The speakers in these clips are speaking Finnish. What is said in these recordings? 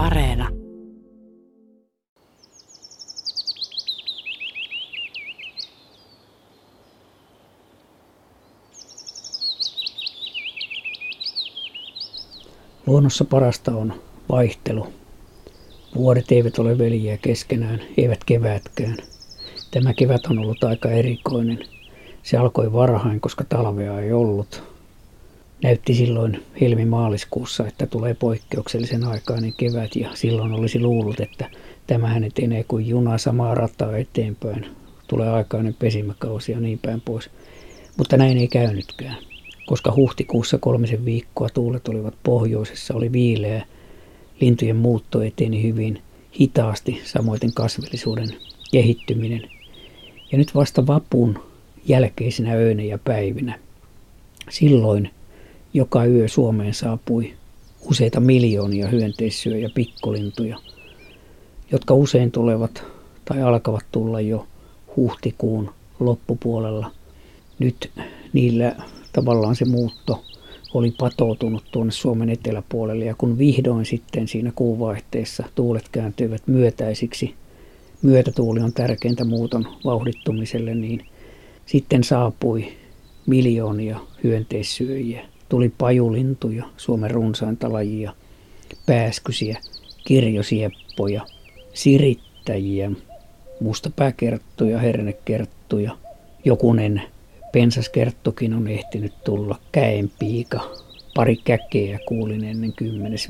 Areena. Luonnossa parasta on vaihtelu. Vuodet eivät ole veljiä keskenään, eivät kevätkään. Tämä kevät on ollut aika erikoinen. Se alkoi varhain, koska talvea ei ollut. Näytti silloin helmi-maaliskuussa, että tulee poikkeuksellisen aikainen kevät ja silloin olisi luullut, että tämähän etenee kuin juna samaa rataa eteenpäin. Tulee aikainen pesimäkausi ja niin päin pois. Mutta näin ei käynytkään. Koska huhtikuussa kolmisen viikkoa tuulet olivat pohjoisessa, oli viileä, lintujen muutto eteni hyvin hitaasti, samoin kasvillisuuden kehittyminen. Ja nyt vasta vapun jälkeisinä öinä ja päivinä. Silloin joka yö Suomeen saapui useita miljoonia hyönteissyöjä pikkulintuja, jotka usein tulevat tai alkavat tulla jo huhtikuun loppupuolella. Nyt niillä tavallaan se muutto oli patoutunut tuonne Suomen eteläpuolelle ja kun vihdoin sitten siinä kuuvaihteessa tuulet kääntyivät myötäisiksi, myötätuuli on tärkeintä muuton vauhdittumiselle, niin sitten saapui miljoonia hyönteissyöjiä. Tuli pajulintuja, Suomen runsainta lajia, pääskysiä, kirjosieppoja, sirittäjiä, mustapääkerttuja, hernekerttuja, jokunen Pensaskerttukin on ehtinyt tulla käenpiika. Pari käkeä kuulin ennen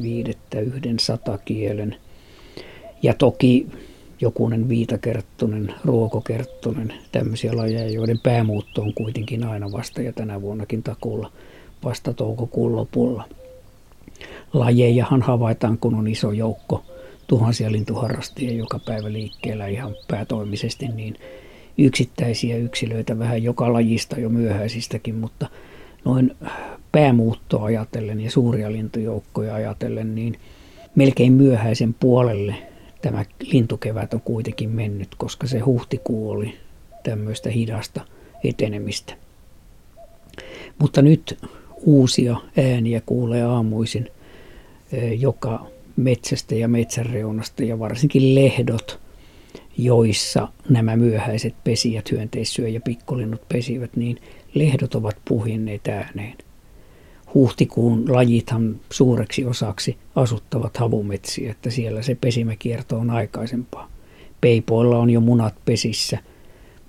viidettä yhden satakielen. Ja toki jokunen viitakerttunen, ruokokerttunen, tämmöisiä lajeja, joiden päämuutto on kuitenkin aina vasta ja tänä vuonnakin takuulla vasta toukokuun lopulla. Lajejahan havaitaan, kun on iso joukko tuhansia lintuharrastajia joka päivä liikkeellä ihan päätoimisesti, niin yksittäisiä yksilöitä vähän joka lajista jo myöhäisistäkin, mutta noin päämuuttoa ajatellen ja suuria lintujoukkoja ajatellen, niin melkein myöhäisen puolelle tämä lintukevät on kuitenkin mennyt, koska se huhtikuu oli tämmöistä hidasta etenemistä. Mutta nyt uusia ääniä kuulee aamuisin joka metsästä ja metsänreunasta ja varsinkin lehdot – joissa nämä myöhäiset pesijät, hyönteissyö ja pikkulinnut pesivät, niin lehdot ovat puhinneet ääneen. Huhtikuun lajithan suureksi osaksi asuttavat havumetsiä, että siellä se pesimäkierto on aikaisempaa. Peipoilla on jo munat pesissä,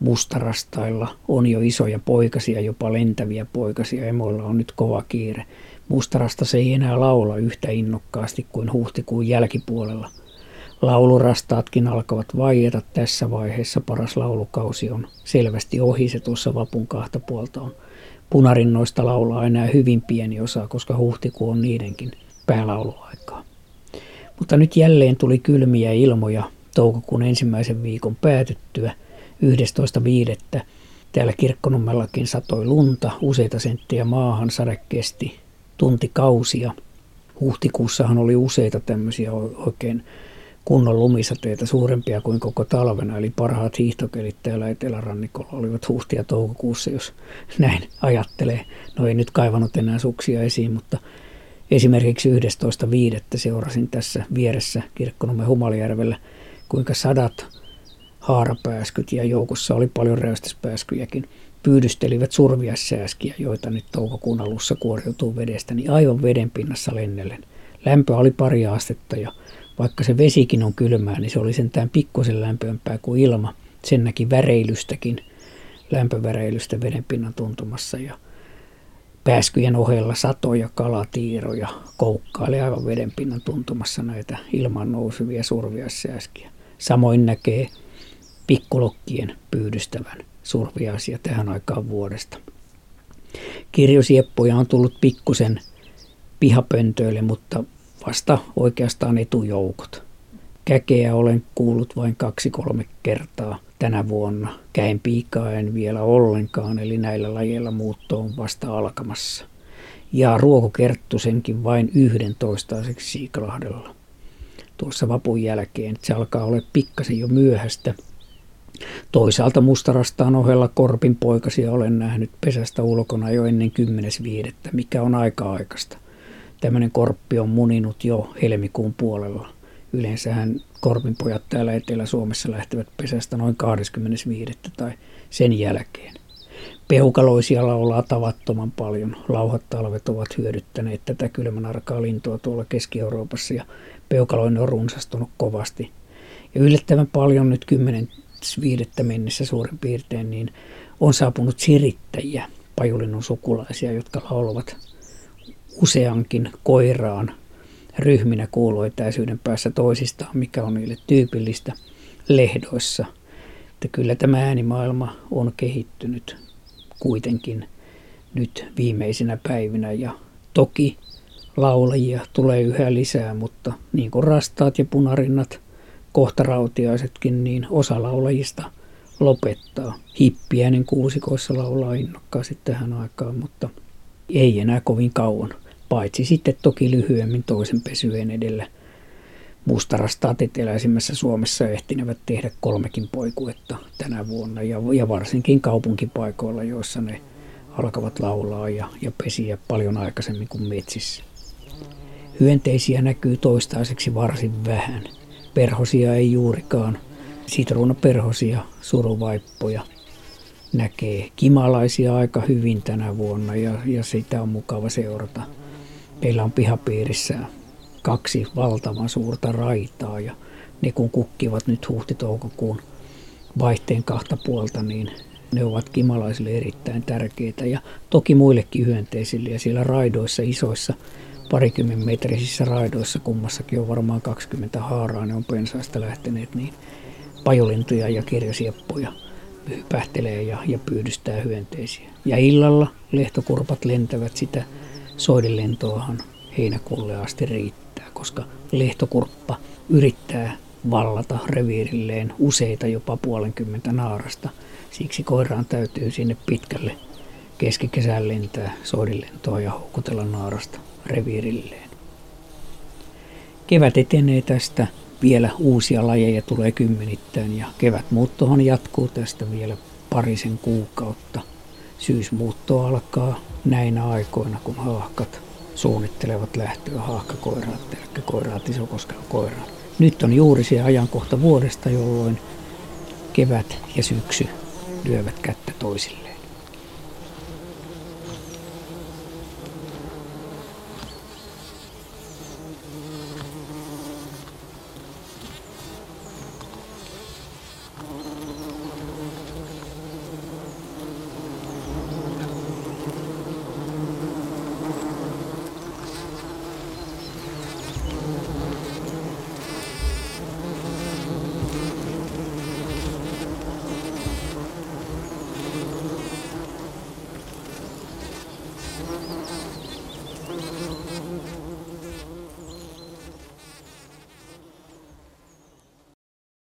mustarastailla on jo isoja poikasia, jopa lentäviä poikasia, emoilla on nyt kova kiire. Mustarasta se ei enää laula yhtä innokkaasti kuin huhtikuun jälkipuolella – Laulurastaatkin alkavat vaieta tässä vaiheessa. Paras laulukausi on selvästi ohi. Se tuossa vapun kahta puolta on. Punarinnoista laulaa enää hyvin pieni osa, koska huhtikuu on niidenkin päälauluaikaa. Mutta nyt jälleen tuli kylmiä ilmoja toukokuun ensimmäisen viikon päätyttyä 11.5. Täällä kirkkonummellakin satoi lunta, useita senttiä maahan, sade kesti tuntikausia. Huhtikuussahan oli useita tämmöisiä oikein kunnon lumisateita suurempia kuin koko talvena, eli parhaat hiihtokelit täällä etelärannikolla olivat huhti- ja toukokuussa, jos näin ajattelee. No ei nyt kaivannut enää suksia esiin, mutta esimerkiksi 11.5. seurasin tässä vieressä Kirkkonummen Humalijärvellä, kuinka sadat haarapääskyt ja joukossa oli paljon räystäspääskyjäkin pyydystelivät surviassääskiä, joita nyt toukokuun alussa kuoriutuu vedestä, niin aivan veden pinnassa lennellen. Lämpö oli pari astetta ja vaikka se vesikin on kylmää, niin se oli sentään pikkusen lämpöämpää kuin ilma. Sen näki väreilystäkin, lämpöväreilystä vedenpinnan tuntumassa ja pääskyjen ohella satoja kalatiiroja koukkaili aivan vedenpinnan tuntumassa näitä ilman nousuvia surviassääskiä. Samoin näkee pikkulokkien pyydystävän surviaisia tähän aikaan vuodesta. Kirjosieppoja on tullut pikkusen pihapöntöille, mutta vasta oikeastaan etujoukot. Käkeä olen kuullut vain kaksi-kolme kertaa tänä vuonna. Käin piikaa en vielä ollenkaan, eli näillä lajeilla muutto on vasta alkamassa. Ja ruokokerttusenkin vain yhden toistaiseksi Siikalahdella. Tuossa vapun jälkeen, se alkaa olla pikkasen jo myöhäistä. Toisaalta mustarastaan ohella korpin poikasia olen nähnyt pesästä ulkona jo ennen 10.5., mikä on aika aikaista tämmöinen korppi on muninut jo helmikuun puolella. Yleensähän korpinpojat täällä Etelä-Suomessa lähtevät pesästä noin 25. tai sen jälkeen. Peukaloisia laulaa tavattoman paljon. Lauhat talvet ovat hyödyttäneet tätä kylmän arkaa lintua tuolla Keski-Euroopassa ja peukaloinen on runsastunut kovasti. Ja yllättävän paljon nyt 10.5. mennessä suurin piirtein niin on saapunut sirittäjiä, pajulinnun sukulaisia, jotka laulavat useankin koiraan ryhminä kuuluetäisyyden päässä toisistaan, mikä on niille tyypillistä lehdoissa. Että kyllä tämä äänimaailma on kehittynyt kuitenkin nyt viimeisinä päivinä ja toki laulajia tulee yhä lisää, mutta niin kuin rastaat ja punarinnat, kohta rautiaisetkin, niin osa laulajista lopettaa. Hippiäinen kuusikoissa laulaa innokkaasti tähän aikaan, mutta ei enää kovin kauan paitsi sitten toki lyhyemmin toisen pesyen edellä. Mustarastaat eteläisimmässä Suomessa ehtinevät tehdä kolmekin poikuetta tänä vuonna ja, ja varsinkin kaupunkipaikoilla, joissa ne alkavat laulaa ja, ja pesiä paljon aikaisemmin kuin metsissä. Hyönteisiä näkyy toistaiseksi varsin vähän. Perhosia ei juurikaan. Sitruunaperhosia, suruvaippoja näkee kimalaisia aika hyvin tänä vuonna ja, ja sitä on mukava seurata – Meillä on pihapiirissä kaksi valtavan suurta raitaa ja ne kun kukkivat nyt huhti-toukokuun vaihteen kahta puolta, niin ne ovat kimalaisille erittäin tärkeitä ja toki muillekin hyönteisille. Ja siellä raidoissa, isoissa parikymmen metrisissä raidoissa, kummassakin on varmaan 20 haaraa, ne on pensaista lähteneet, niin pajolintuja ja kirjasieppoja hypähtelee ja, ja pyydystää hyönteisiä. Ja illalla lehtokurpat lentävät sitä soidenlentoahan heinäkuulle asti riittää, koska lehtokurppa yrittää vallata reviirilleen useita jopa puolenkymmentä naarasta. Siksi koiraan täytyy sinne pitkälle keskikesään lentää soidinlentoa ja houkutella naarasta reviirilleen. Kevät etenee tästä, vielä uusia lajeja tulee kymmenittäin ja kevätmuuttohan jatkuu tästä vielä parisen kuukautta. Syysmuutto alkaa näinä aikoina, kun haahkat suunnittelevat lähtöä haahkakoiraat, telkkäkoiraat, isokoskella koiraat. Nyt on juuri se ajankohta vuodesta, jolloin kevät ja syksy lyövät kättä toisilleen.